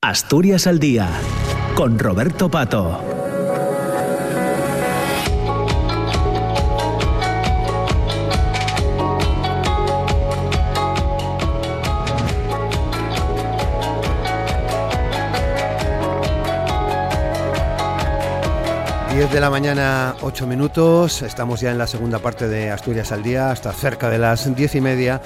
Asturias al Día, con Roberto Pato. Diez de la mañana, ocho minutos. Estamos ya en la segunda parte de Asturias al Día, hasta cerca de las diez y media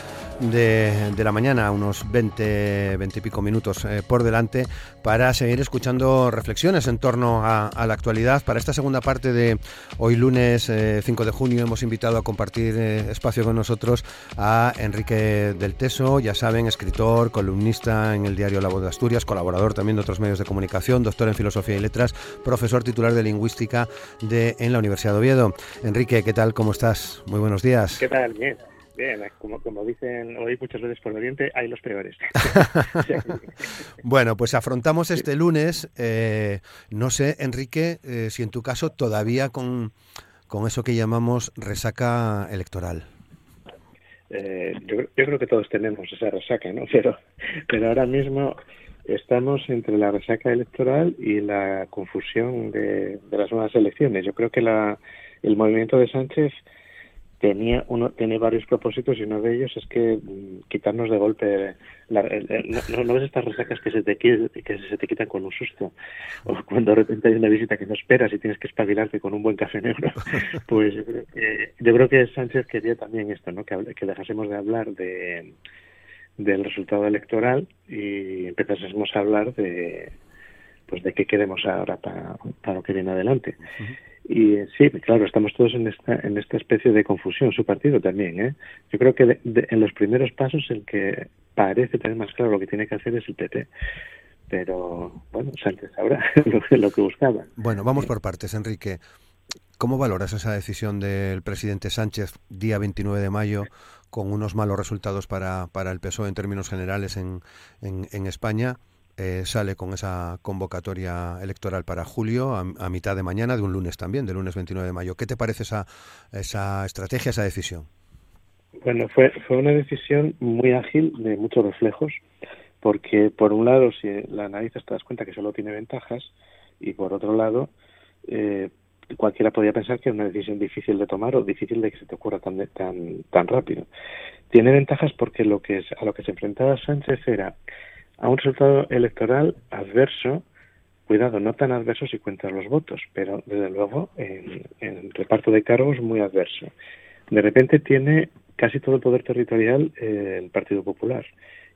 de, la mañana, unos 20, 20 y pico minutos eh, por delante, para seguir escuchando reflexiones en torno a, la actualidad. Para esta segunda parte de hoy lunes 5 eh, de junio hemos invitado a compartir eh, espacio con nosotros a Enrique del Teso, ya saben, escritor, columnista en el diario La Voz de Asturias, colaborador también de otros medios de comunicación, doctor en Filosofía y Letras, profesor titular de Lingüística de, en la Universidad de Oviedo. Enrique, ¿qué tal? ¿Cómo estás? Muy buenos días. ¿Qué tal? Bien. Bien, como, como dicen hoy muchas veces por el Oriente, hay los peores. bueno, pues afrontamos este lunes, eh, no sé, Enrique, eh, si en tu caso todavía con, con eso que llamamos resaca electoral. Eh, yo, yo, creo que todos tenemos esa resaca, ¿no? Pero, pero ahora mismo estamos entre la resaca electoral y la confusión de, de las nuevas elecciones. Yo creo que la, el movimiento de Sánchez tenía uno tiene varios propósitos y uno de ellos es que mm, quitarnos de golpe la, no, ves estas resacas que se te que se te quitan con un susto. O cuando de repente hay una visita que no esperas y tienes que espabilarte con un buen café negro. Pues yo creo que, yo creo que Sánchez quería también esto no que, que dejásemos de hablar de del resultado electoral y empezásemos a hablar de pues de qué queremos ahora para, para lo que viene adelante y sí, claro, estamos todos en esta, en esta especie de confusión, su partido también. ¿eh? Yo creo que en los primeros pasos el que parece tener más claro lo que tiene que hacer es el PP. Pero bueno, Sánchez ahora lo, lo que buscaba. Bueno, vamos por partes, Enrique. ¿Cómo valoras esa decisión del presidente Sánchez día 29 de mayo con unos malos resultados para, para el PSOE en términos generales en, en, en España? Eh, sale con esa convocatoria electoral para julio, a, mitad de mañana, de un lunes también, del lunes 29 de mayo. ¿Qué te parece esa, esa estrategia, esa decisión? Bueno, fue, fue una decisión muy ágil, de muchos reflejos, porque por un lado, si la analizas te das cuenta que solo tiene ventajas, y por otro lado, eh, cualquiera podría pensar que es una decisión difícil de tomar o difícil de que se te ocurra tan, tan, tan rápido. Tiene ventajas porque lo que es, a lo que se enfrentaba Sánchez era a un resultado electoral adverso, cuidado, no tan adverso si cuentas los votos, pero desde luego en, el reparto de cargos muy adverso. De repente tiene casi todo el poder territorial eh, el Partido Popular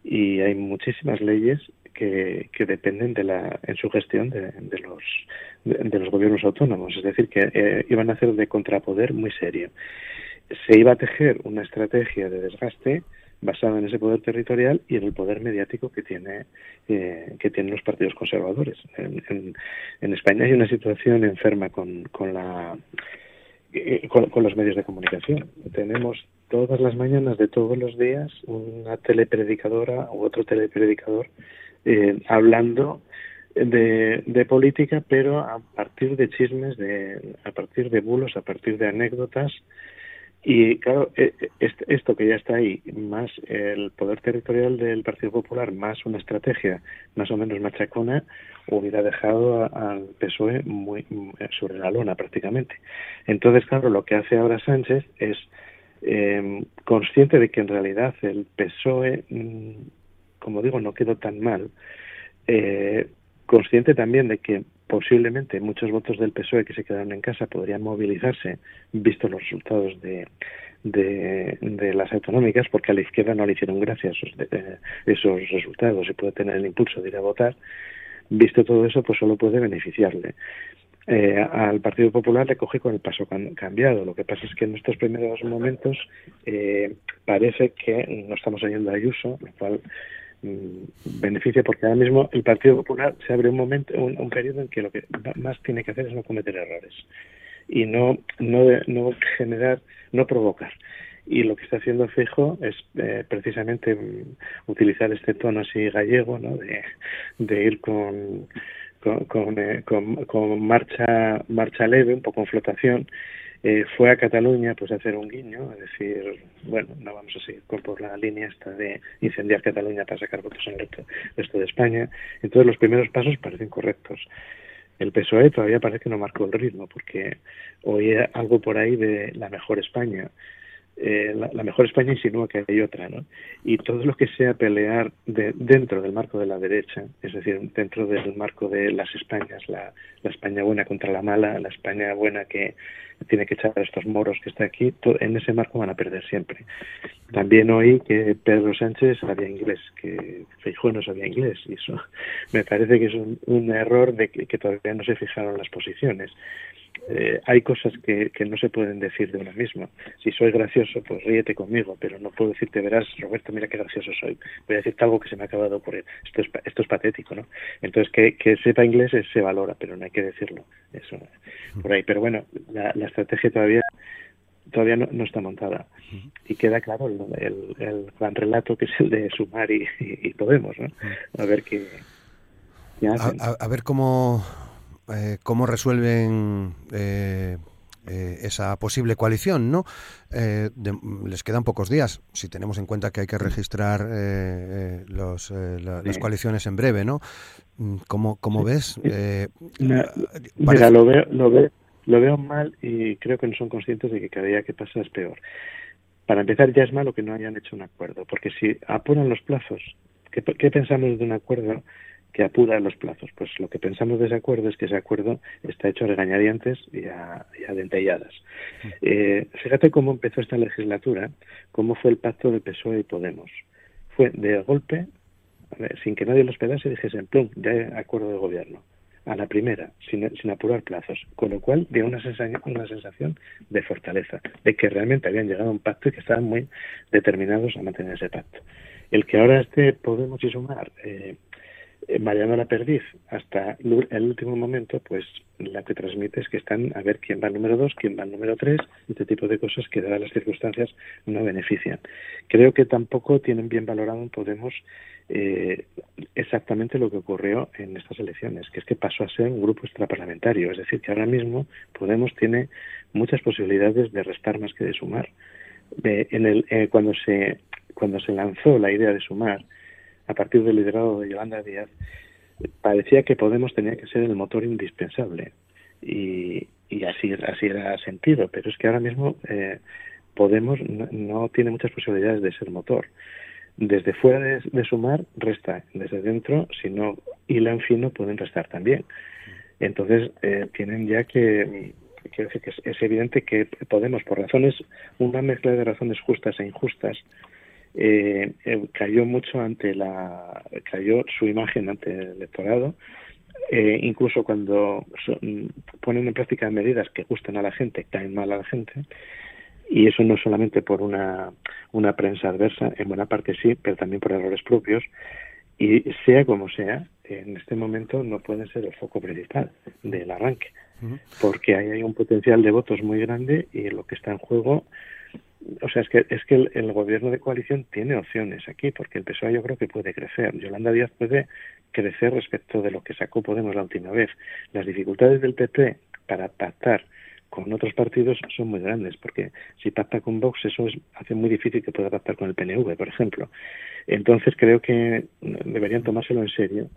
y hay muchísimas leyes que, que dependen de la, en su gestión de, los, de, los gobiernos autónomos, es decir, que eh, iban a hacer de contrapoder muy serio. Se iba a tejer una estrategia de desgaste basada en ese poder territorial y en el poder mediático que tiene eh, que tienen los partidos conservadores. En, España hay una situación enferma con, con la eh, con, los medios de comunicación. Tenemos todas las mañanas de todos los días una telepredicadora u otro telepredicador eh, hablando de, de, política, pero a partir de chismes, de, a partir de bulos, a partir de anécdotas, y claro, e, e, esto que ya está ahí, más el poder territorial del Partido Popular, más una estrategia más o menos machacona, hubiera dejado al PSOE muy sobre la lona prácticamente. Entonces, claro, lo que hace ahora Sánchez es eh, consciente de que en realidad el PSOE, mm, como digo, no quedó tan mal, eh, consciente también de que posiblemente muchos votos del PSOE que se quedaron en casa podrían movilizarse, visto los resultados de, de, las autonómicas, porque a la izquierda no le hicieron gracia esos, esos resultados y puede tener el impulso de ir a votar. Visto todo eso, pues solo puede beneficiarle. Eh, al Partido Popular le coge con el paso cambiado. Lo que pasa es que en estos primeros momentos eh, parece que no estamos oyendo a Ayuso, lo cual beneficia porque ahora mismo el Partido Popular se abre un momento, un, periodo en que lo que más tiene que hacer es no cometer errores y no, no, no generar, no provocar. Y lo que está haciendo Fijo es eh, precisamente mm, utilizar este tono así gallego, ¿no? de, ir con, con, con, eh, con, marcha, marcha leve, un poco en flotación, eh, fue a Cataluña pues a hacer un guiño, a decir, bueno, no vamos a seguir por la línea esta de incendiar Cataluña para sacar votos en el resto de España. Entonces los primeros pasos parecen correctos. El PSOE todavía parece que no marcó el ritmo, porque oía algo por ahí de la mejor España. Eh, la, mejor España insinúa que hay otra, ¿no? Y todo lo que sea pelear de, dentro del marco de la derecha, es decir, dentro del marco de las Españas, la, España buena contra la mala, la España buena que tiene que echar a estos moros que está aquí, en ese marco van a perder siempre. También oí que Pedro Sánchez sabía inglés, que Feijóo no sabía inglés, y eso me parece que es un, error de que todavía no se fijaron las posiciones. Eh, hay cosas que, que, no se pueden decir de una misma. Si soy gracioso, pues ríete conmigo, pero no puedo decirte, verás, Roberto, mira qué gracioso soy. Voy a decirte algo que se me ha acabado de ocurrir. Esto es, esto es patético, ¿no? Entonces, que, que sepa inglés se valora, pero no hay que decirlo. Eso, por ahí. Pero bueno, la, la estrategia todavía todavía no, no, está montada. Y queda claro el, el, el, gran relato que es el de Sumar y, y, Podemos, ¿no? A ver qué... A, a, a ver cómo eh, cómo resuelven eh, eh, esa posible coalición, ¿no? Eh, de, les quedan pocos días, si tenemos en cuenta que hay que registrar eh, los, la, las coaliciones en breve, ¿no? Mm, ¿Cómo, cómo ves? Mira, mira lo, veo, lo, veo, lo veo mal y creo que no son conscientes de que cada día que pasa es peor. Para empezar, ya es malo que no hayan hecho un acuerdo, porque si apuran los plazos, ¿qué, qué pensamos de un acuerdo? Que apura los plazos. Pues lo que pensamos de ese acuerdo es que ese acuerdo está hecho a regañadientes y a, y a dentelladas. Eh, fíjate cómo empezó esta legislatura, cómo fue el pacto de PSOE y Podemos. Fue de golpe, sin que nadie los pedase, dijese, plum, ya hay acuerdo de gobierno. A la primera, sin, sin apurar plazos. Con lo cual dio una sensación, una sensación de fortaleza, de que realmente habían llegado a un pacto y que estaban muy determinados a mantener ese pacto. El que ahora esté Podemos y Sumar eh, Mariano la Perdiz hasta el último momento, pues la que transmite es que están a ver quién va al número dos, quién va al número tres, este tipo de cosas que dadas las circunstancias no benefician. Creo que tampoco tienen bien valorado en Podemos eh, exactamente lo que ocurrió en estas elecciones, que es que pasó a ser un grupo extraparlamentario, es decir, que ahora mismo Podemos tiene muchas posibilidades de restar más que de sumar. De, en el, eh, cuando se cuando se lanzó la idea de sumar, a partir del liderazgo de Yolanda Díaz, parecía que Podemos tenía que ser el motor indispensable. Y, y así, así era sentido, pero es que ahora mismo eh, Podemos no, tiene muchas posibilidades de ser motor. Desde fuera de, de, sumar, resta. Desde dentro, si no hilan fino, pueden restar también. Entonces, eh, tienen ya que. Quiero decir que es evidente que Podemos, por razones, una mezcla de razones justas e injustas, eh, eh, cayó mucho ante la cayó su imagen ante el electorado eh, incluso cuando son, ponen en práctica medidas que gustan a la gente caen mal a la gente y eso no solamente por una una prensa adversa en buena parte sí pero también por errores propios y sea como sea en este momento no pueden ser el foco principal del arranque porque ahí hay un potencial de votos muy grande y lo que está en juego o sea, es que, es que el, el, gobierno de coalición tiene opciones aquí, porque el PSOE yo creo que puede crecer. Yolanda Díaz puede crecer respecto de lo que sacó Podemos la última vez. Las dificultades del PP para pactar con otros partidos son muy grandes, porque si pacta con Vox, eso es, hace muy difícil que pueda pactar con el PNV, por ejemplo. Entonces creo que deberían tomárselo en serio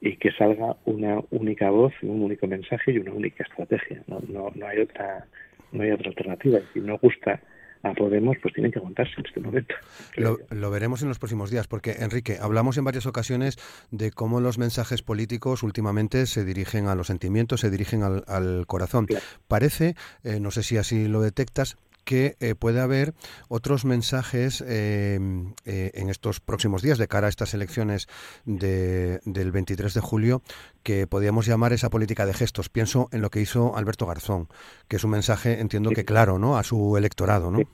y que salga una única voz, un único mensaje y una única estrategia. No, no, no hay otra, no hay otra alternativa. Y no gusta a Podemos, pues tienen que aguantarse en este momento. Lo, lo, veremos en los próximos días, porque Enrique, hablamos en varias ocasiones de cómo los mensajes políticos últimamente se dirigen a los sentimientos, se dirigen al, al corazón. Claro. Parece, eh, no sé si así lo detectas, que eh, puede haber otros mensajes eh, eh, en estos próximos días de cara a estas elecciones de, del 23 de julio que podríamos llamar esa política de gestos. Pienso en lo que hizo Alberto Garzón, que es un mensaje, entiendo sí. que claro, ¿no? A su electorado, ¿no? Sí.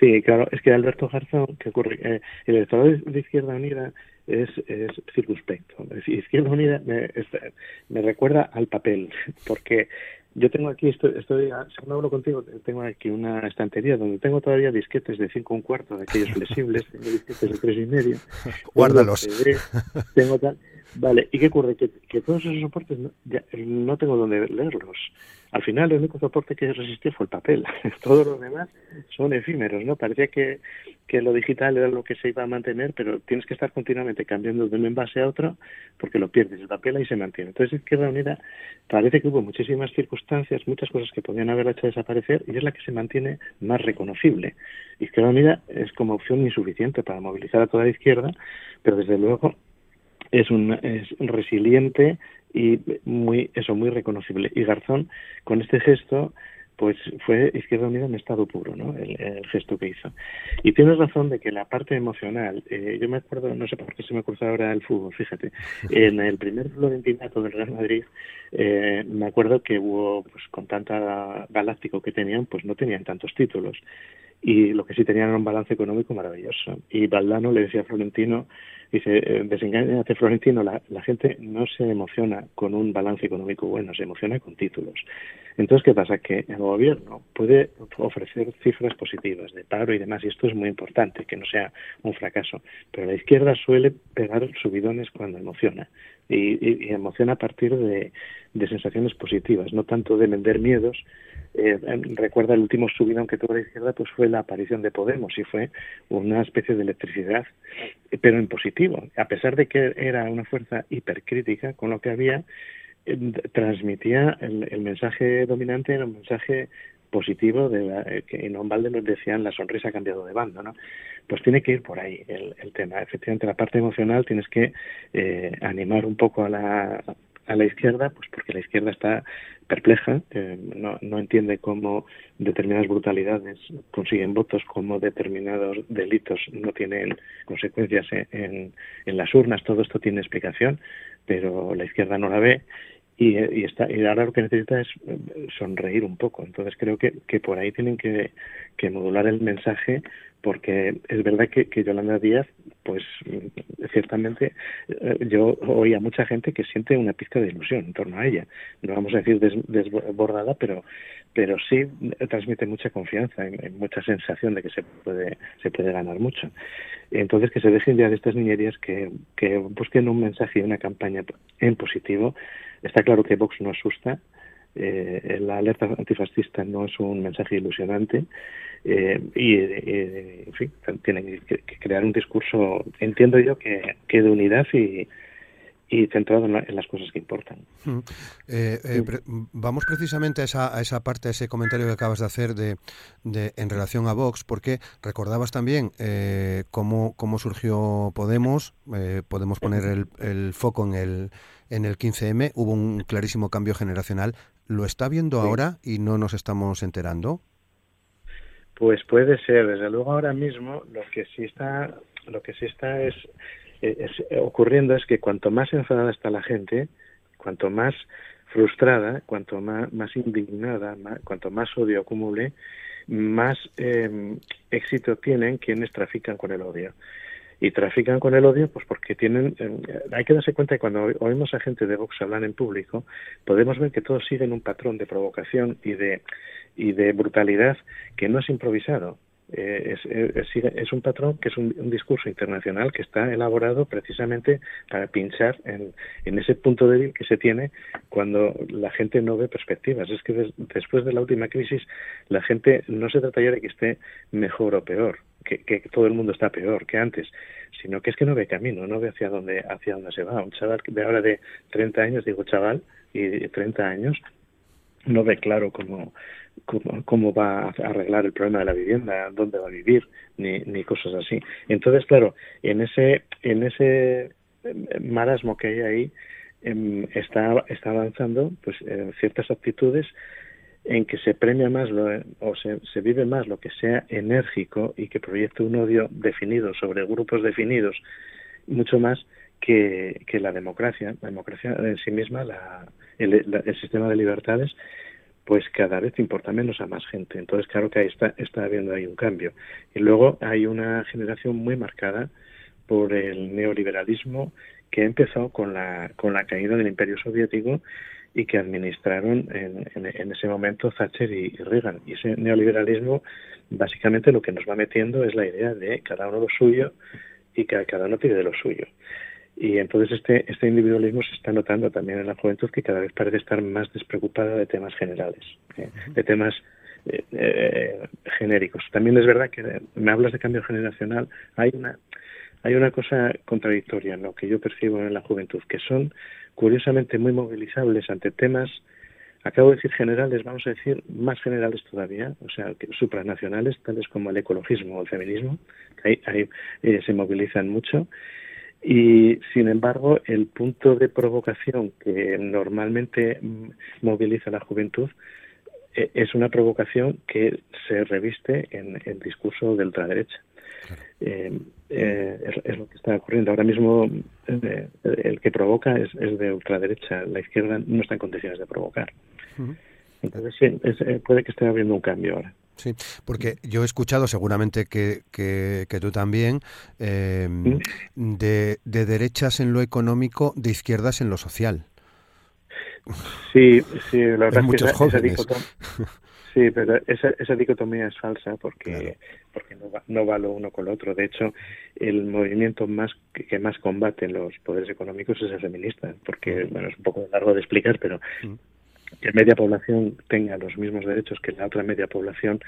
Sí, claro, es que Alberto Garzón, que ocurre, el electorado de Izquierda Unida es, es circunspecto. Izquierda Unida me, es, me recuerda al papel, porque yo tengo aquí, estoy, estoy según hablo contigo, tengo aquí una estantería donde tengo todavía disquetes de 5 un cuarto, de aquellos flexibles, tengo disquetes de tres y medio. Guárdalos. Tengo, tengo tal, Vale, ¿y qué ocurre? Que, todos esos soportes no, ya, no tengo donde leerlos. Al final el único soporte que resistió fue el papel. Todos los demás son efímeros, ¿no? Parecía que, que lo digital era lo que se iba a mantener, pero tienes que estar continuamente cambiando de un envase a otro porque lo pierdes. El papel ahí se mantiene. Entonces Izquierda Unida parece que hubo muchísimas circunstancias, muchas cosas que podían haber hecho desaparecer y es la que se mantiene más reconocible. Izquierda Unida es como opción insuficiente para movilizar a toda la izquierda, pero desde luego es un es resiliente y muy eso muy reconocible y Garzón con este gesto pues fue Izquierda Unida en estado puro, ¿no? El, gesto que hizo. Y tienes razón de que la parte emocional, eh, yo me acuerdo, no sé por qué se me cruza ahora el fútbol, fíjate, en el primer florentinato del Real Madrid, eh, me acuerdo que hubo, pues con tanta galáctico que tenían, pues no tenían tantos títulos. Y lo que sí tenían era un balance económico maravilloso. Y Valdano le decía a Florentino, Dice, eh, desengáñate Florentino, la, la gente no se emociona con un balance económico bueno, se emociona con títulos. Entonces, ¿qué pasa? Que el gobierno puede ofrecer cifras positivas de paro y demás, y esto es muy importante, que no sea un fracaso. Pero la izquierda suele pegar subidones cuando emociona, y, y, emociona a partir de, de sensaciones positivas, no tanto de vender miedos, eh, recuerda el último subidón que tuvo la izquierda pues fue la aparición de Podemos y fue una especie de electricidad pero en positivo a pesar de que era una fuerza hipercrítica con lo que había eh, transmitía el, el, mensaje dominante era un mensaje positivo de la, eh, que en balde nos decían la sonrisa ha cambiado de bando no pues tiene que ir por ahí el, el tema. Efectivamente la parte emocional tienes que eh, animar un poco a la a la izquierda, pues porque la izquierda está perpleja, eh, no, no entiende cómo determinadas brutalidades consiguen votos, cómo determinados delitos no tienen consecuencias en, en, las urnas, todo esto tiene explicación, pero la izquierda no la ve y, y, está, y ahora lo que necesita es eh, sonreír un poco. Entonces creo que, que por ahí tienen que, que modular el mensaje porque es verdad que, que Yolanda Díaz, pues ciertamente eh, yo oí a mucha gente que siente una pizca de ilusión en torno a ella. No vamos a decir des, desbordada, pero pero sí transmite mucha confianza, mucha sensación de que se puede se puede ganar mucho. Entonces que se dejen ya de estas niñerías que, que busquen un mensaje y una campaña en positivo. Está claro que Vox no asusta, eh, la alerta antifascista no es un mensaje ilusionante eh, y, eh, en fin, tienen que, crear un discurso, entiendo yo, que, que de unidad y, y centrado en, en, las cosas que importan. Mm. Eh, eh, pre vamos precisamente a esa, a esa parte, a ese comentario que acabas de hacer de, de en relación a Vox, porque recordabas también eh, cómo, cómo surgió Podemos, eh, podemos poner el, el foco en el, en el 15M, hubo un clarísimo cambio generacional. ¿Lo está viendo sí. ahora y no nos estamos enterando? Pues puede ser, desde luego ahora mismo lo que sí está, lo que sí está es, es, es ocurriendo es que cuanto más enfadada está la gente, cuanto más frustrada, cuanto más, más indignada, más, cuanto más odio acumule, más eh, éxito tienen quienes trafican con el odio y trafican con el odio pues porque tienen eh, hay que darse cuenta que cuando oímos a gente de Vox hablar en público podemos ver que todos siguen un patrón de provocación y de y de brutalidad que no es improvisado eh, es, es, es, un patrón que es un, discurso internacional que está elaborado precisamente para pinchar en, en, ese punto débil que se tiene cuando la gente no ve perspectivas. Es que des, después de la última crisis la gente no se trata ya de que esté mejor o peor, que, que, todo el mundo está peor que antes, sino que es que no ve camino, no ve hacia dónde, hacia dónde se va. Un chaval de ahora de 30 años, digo chaval, y 30 años, no ve claro cómo, cómo, cómo va a arreglar el problema de la vivienda, dónde va a vivir, ni, ni cosas así. Entonces, claro, en ese, en ese marasmo que hay ahí, eh, está, está avanzando pues ciertas actitudes en que se premia más lo, o se, se, vive más lo que sea enérgico y que proyecte un odio definido sobre grupos definidos, mucho más que, que la democracia. La democracia en sí misma, la, el, la, el, sistema de libertades, pues cada vez importa menos a más gente. Entonces, claro que ahí está, está habiendo ahí un cambio. Y luego hay una generación muy marcada por el neoliberalismo que empezó con la, con la caída del imperio soviético y que administraron en, en, ese momento Thatcher y, y, Reagan. Y ese neoliberalismo básicamente lo que nos va metiendo es la idea de cada uno lo suyo y que cada uno pide lo suyo. Y entonces este, este individualismo se está notando también en la juventud que cada vez parece estar más despreocupada de temas generales, ¿eh? de temas eh, eh, genéricos. También es verdad que me hablas de cambio generacional, hay una, hay una cosa contradictoria en lo que yo percibo en la juventud, que son curiosamente muy movilizables ante temas acabo de decir generales, vamos a decir más generales todavía, o sea, supranacionales, tales como el ecologismo o el feminismo, que ahí, eh, se movilizan mucho. Y, sin embargo, el punto de provocación que normalmente moviliza la juventud eh, es una provocación que se reviste en el discurso de ultraderecha. Eh, es, lo que está ocurriendo. Ahora mismo el que provoca es, es, de ultraderecha. La izquierda no está en condiciones de provocar. Entonces, sí, eh, puede que esté habiendo un cambio ahora. Sí, porque yo he escuchado, seguramente que, que, tú también, em, de, de, derechas en lo económico, de izquierdas en lo social. Sí, sí, la verdad es que esa, dicotomía, sí, pero esa, dicotomía es falsa porque, porque no, va, no va lo uno con lo otro. De hecho, el movimiento más que, más combate los poderes económicos es el feminista, porque, bueno, es un poco largo de explicar, pero que media población tenga los mismos derechos que la otra media población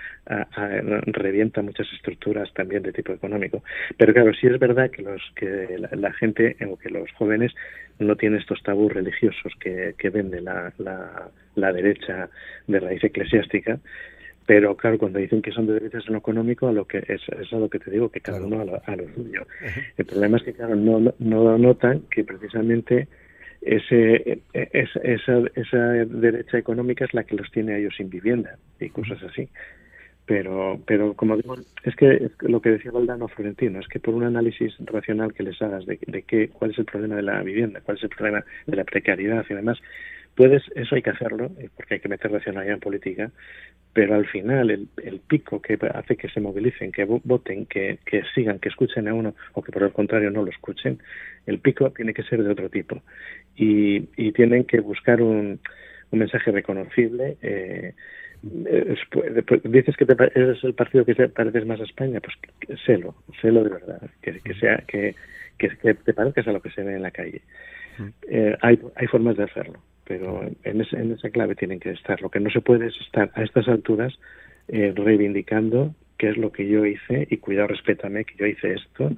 revienta muchas estructuras también de tipo económico. Pero claro, sí es verdad que los que la, gente o que los jóvenes no tienen estos tabús religiosos que, que vende la, la, derecha de raíz eclesiástica, pero claro, cuando dicen que son de derechos en lo económico, a lo que es, es a lo que te digo, que cada uno a lo, a lo suyo. El problema es que, claro, no, no notan que precisamente ese, esa, esa, esa derecha económica es la que los tiene a ellos sin vivienda y cosas así. Pero, pero como digo, es que, lo que decía Valdano Florentino, es que por un análisis racional que les hagas de, de qué, cuál es el problema de la vivienda, cuál es el problema de la precariedad y demás, puedes, eso hay que hacerlo, eh, porque hay que meter racionalidad en política, pero al final el, el pico que hace que se movilicen, que voten, que, que sigan, que escuchen a uno o que por el contrario no lo escuchen, el pico tiene que ser de otro tipo y, y tienen que buscar un, un mensaje reconocible. Eh, dices que te, eres el partido que te pareces más a España, pues sélo, sélo de verdad, que, que sea que, que, te parezcas a lo que se ve en la calle. Eh, hay, hay formas de hacerlo, pero en, en esa clave tienen que estar. Lo que no se puede es estar a estas alturas eh, reivindicando qué es lo que yo hice y cuidado, respétame que yo hice esto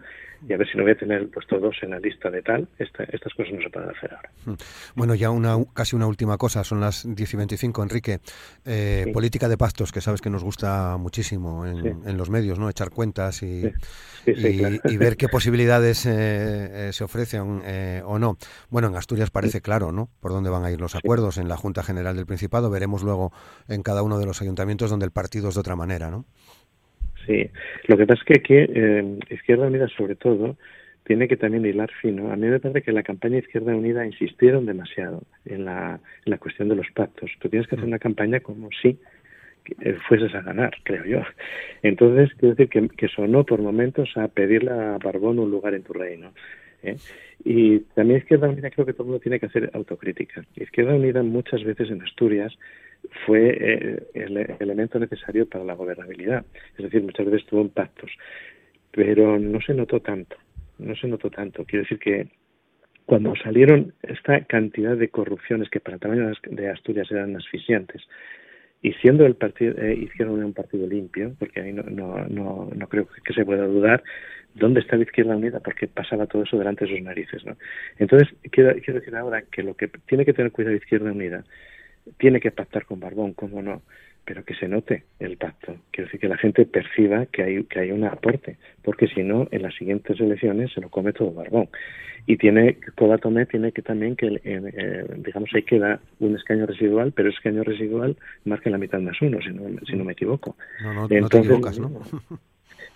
y a ver si no voy a tener puesto dos en la lista de tal. estas cosas no se pueden hacer ahora. Hmm. Bueno, ya una casi una última cosa, son las 10 y 25, Enrique. Eh, política de pactos, que sabes que nos gusta muchísimo en, los medios, ¿no? Echar cuentas y, y, ver qué posibilidades eh, eh, se ofrecen o no. Bueno, en Asturias parece claro, ¿no? Por dónde van a ir los acuerdos en la Junta General del Principado. Veremos luego en cada uno de los ayuntamientos donde el partido es de otra manera, ¿no? Sí, lo que pasa es que aquí eh, Izquierda Unida sobre todo tiene que también hilar fino. A mí me parece que la campaña Izquierda Unida insistieron demasiado en la, en la cuestión de los pactos. Tú tienes que hacer una campaña como si eh, fueses a ganar, creo yo. Entonces, quiero decir que, que sonó por momentos a pedirle a Barbón un lugar en tu reino. ¿eh? Y también Izquierda Unida creo que todo el mundo tiene que hacer autocrítica. Izquierda Unida muchas veces en Asturias fue eh, el elemento necesario para la gobernabilidad. Es decir, muchas veces tuvo impactos, pero no se notó tanto. No se notó tanto. Quiero decir que cuando salieron esta cantidad de corrupciones que para el tamaño de Asturias eran asfixiantes, y siendo el partido eh, hicieron un partido limpio, porque ahí no, creo que se pueda dudar, ¿dónde está la Izquierda Unida? Porque pasaba todo eso delante de sus narices. ¿no? Entonces, quiero, decir ahora que lo que tiene que tener cuidado Izquierda Unida tiene que pactar con Barbón, cómo no, pero que se note el pacto. Quiero decir que la gente perciba que hay, que hay un aporte, porque si no, en las siguientes elecciones se lo come todo Barbón. Y tiene, Cobatome tiene que también que, eh, eh, digamos, hay que dar un escaño residual, pero ese escaño residual marca la mitad más uno, si no, si no me equivoco. No, no, entonces, no te equivocas, ¿no?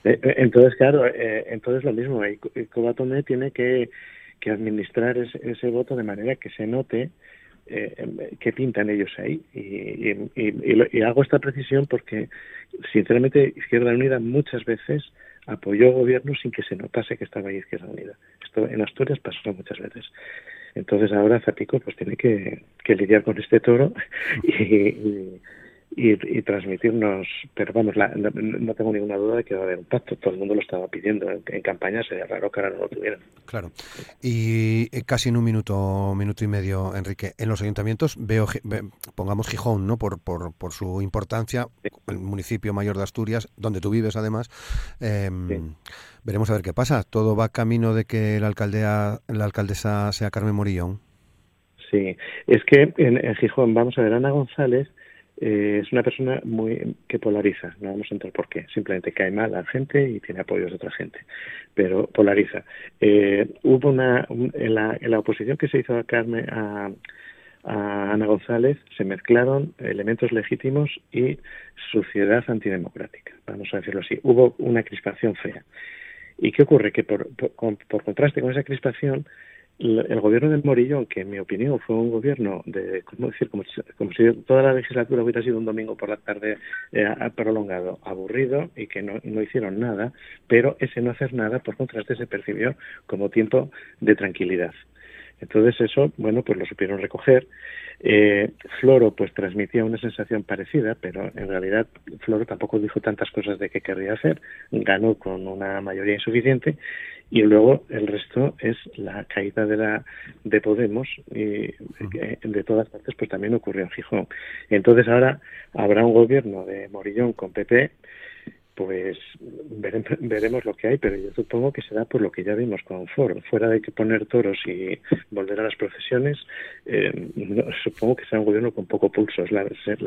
Eh, entonces, claro, entonces lo mismo, Cobatome tiene que, que administrar ese, ese voto de manera que se note eh, qué pintan ellos ahí. Y, y, hago esta precisión porque, sinceramente, Izquierda Unida muchas veces apoyó gobierno sin que se notase que estaba ahí Izquierda Unida. Esto en Asturias pasó muchas veces. Entonces ahora Zapico pues tiene que, lidiar con este toro y, y, transmitirnos, pero vamos, no tengo ninguna duda de que va a haber un pacto, todo el mundo lo estaba pidiendo, en, campaña sería raro que ahora no lo tuvieran. Claro, y eh, casi en un minuto, minuto y medio, Enrique, en los ayuntamientos veo, pongamos Gijón, ¿no? Por, por, por su importancia, el municipio mayor de Asturias, donde tú vives además, em, veremos a ver qué pasa, todo va camino de que la, alcaldea, la alcaldesa sea Carmen Morillón. Sí, es que en, en Gijón, vamos a ver, Ana González eh, es una persona muy que polariza, no vamos a entrar por qué, simplemente cae mal a la gente y tiene apoyos de otra gente, pero polariza. Eh, hubo una, en, la, en la oposición que se hizo a Carmen, a, Ana González se mezclaron elementos legítimos y suciedad antidemocrática, vamos a decirlo así. Hubo una crispación fea. ¿Y qué ocurre? Que por, por contraste con esa crispación, el gobierno de Morillón, que en mi opinión fue un gobierno de, ¿cómo decir? Como, si toda la legislatura hubiera sido un domingo por la tarde eh, prolongado, aburrido y que no, no hicieron nada, pero ese no hacer nada, por contraste, se percibió como tiempo de tranquilidad. Entonces eso, bueno, pues lo supieron recoger. Eh, Floro pues transmitía una sensación parecida, pero en realidad Floro tampoco dijo tantas cosas de qué querría hacer, ganó con una mayoría insuficiente y luego el resto es la caída de la de Podemos y de todas partes pues también ocurrió en Gijón. Entonces ahora habrá un gobierno de Morillón con PP pues veremos lo que hay, pero yo supongo que será por lo que ya vimos con Ford. Fuera de que poner toros y volver a las procesiones, eh, supongo que será un gobierno con poco pulso, es la,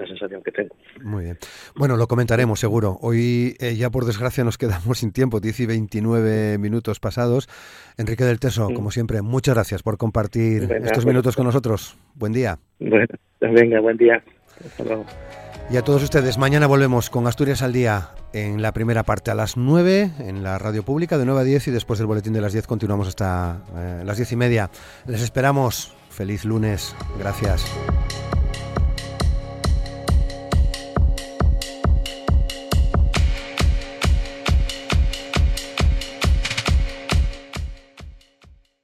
sensación que tengo. Muy bien. Bueno, lo comentaremos seguro. Hoy eh, ya por desgracia nos quedamos sin tiempo, 10 y 29 minutos pasados. Enrique del Teso, como siempre, muchas gracias por compartir estos minutos con nosotros. Buen día. Bueno, venga, buen día. Hasta luego. Y a todos ustedes, mañana volvemos con Asturias al Día en la primera parte a las 9 en la radio pública de 9 a 10 y después del boletín de las 10 continuamos hasta eh, las 10 y media. Les esperamos. Feliz lunes. Gracias.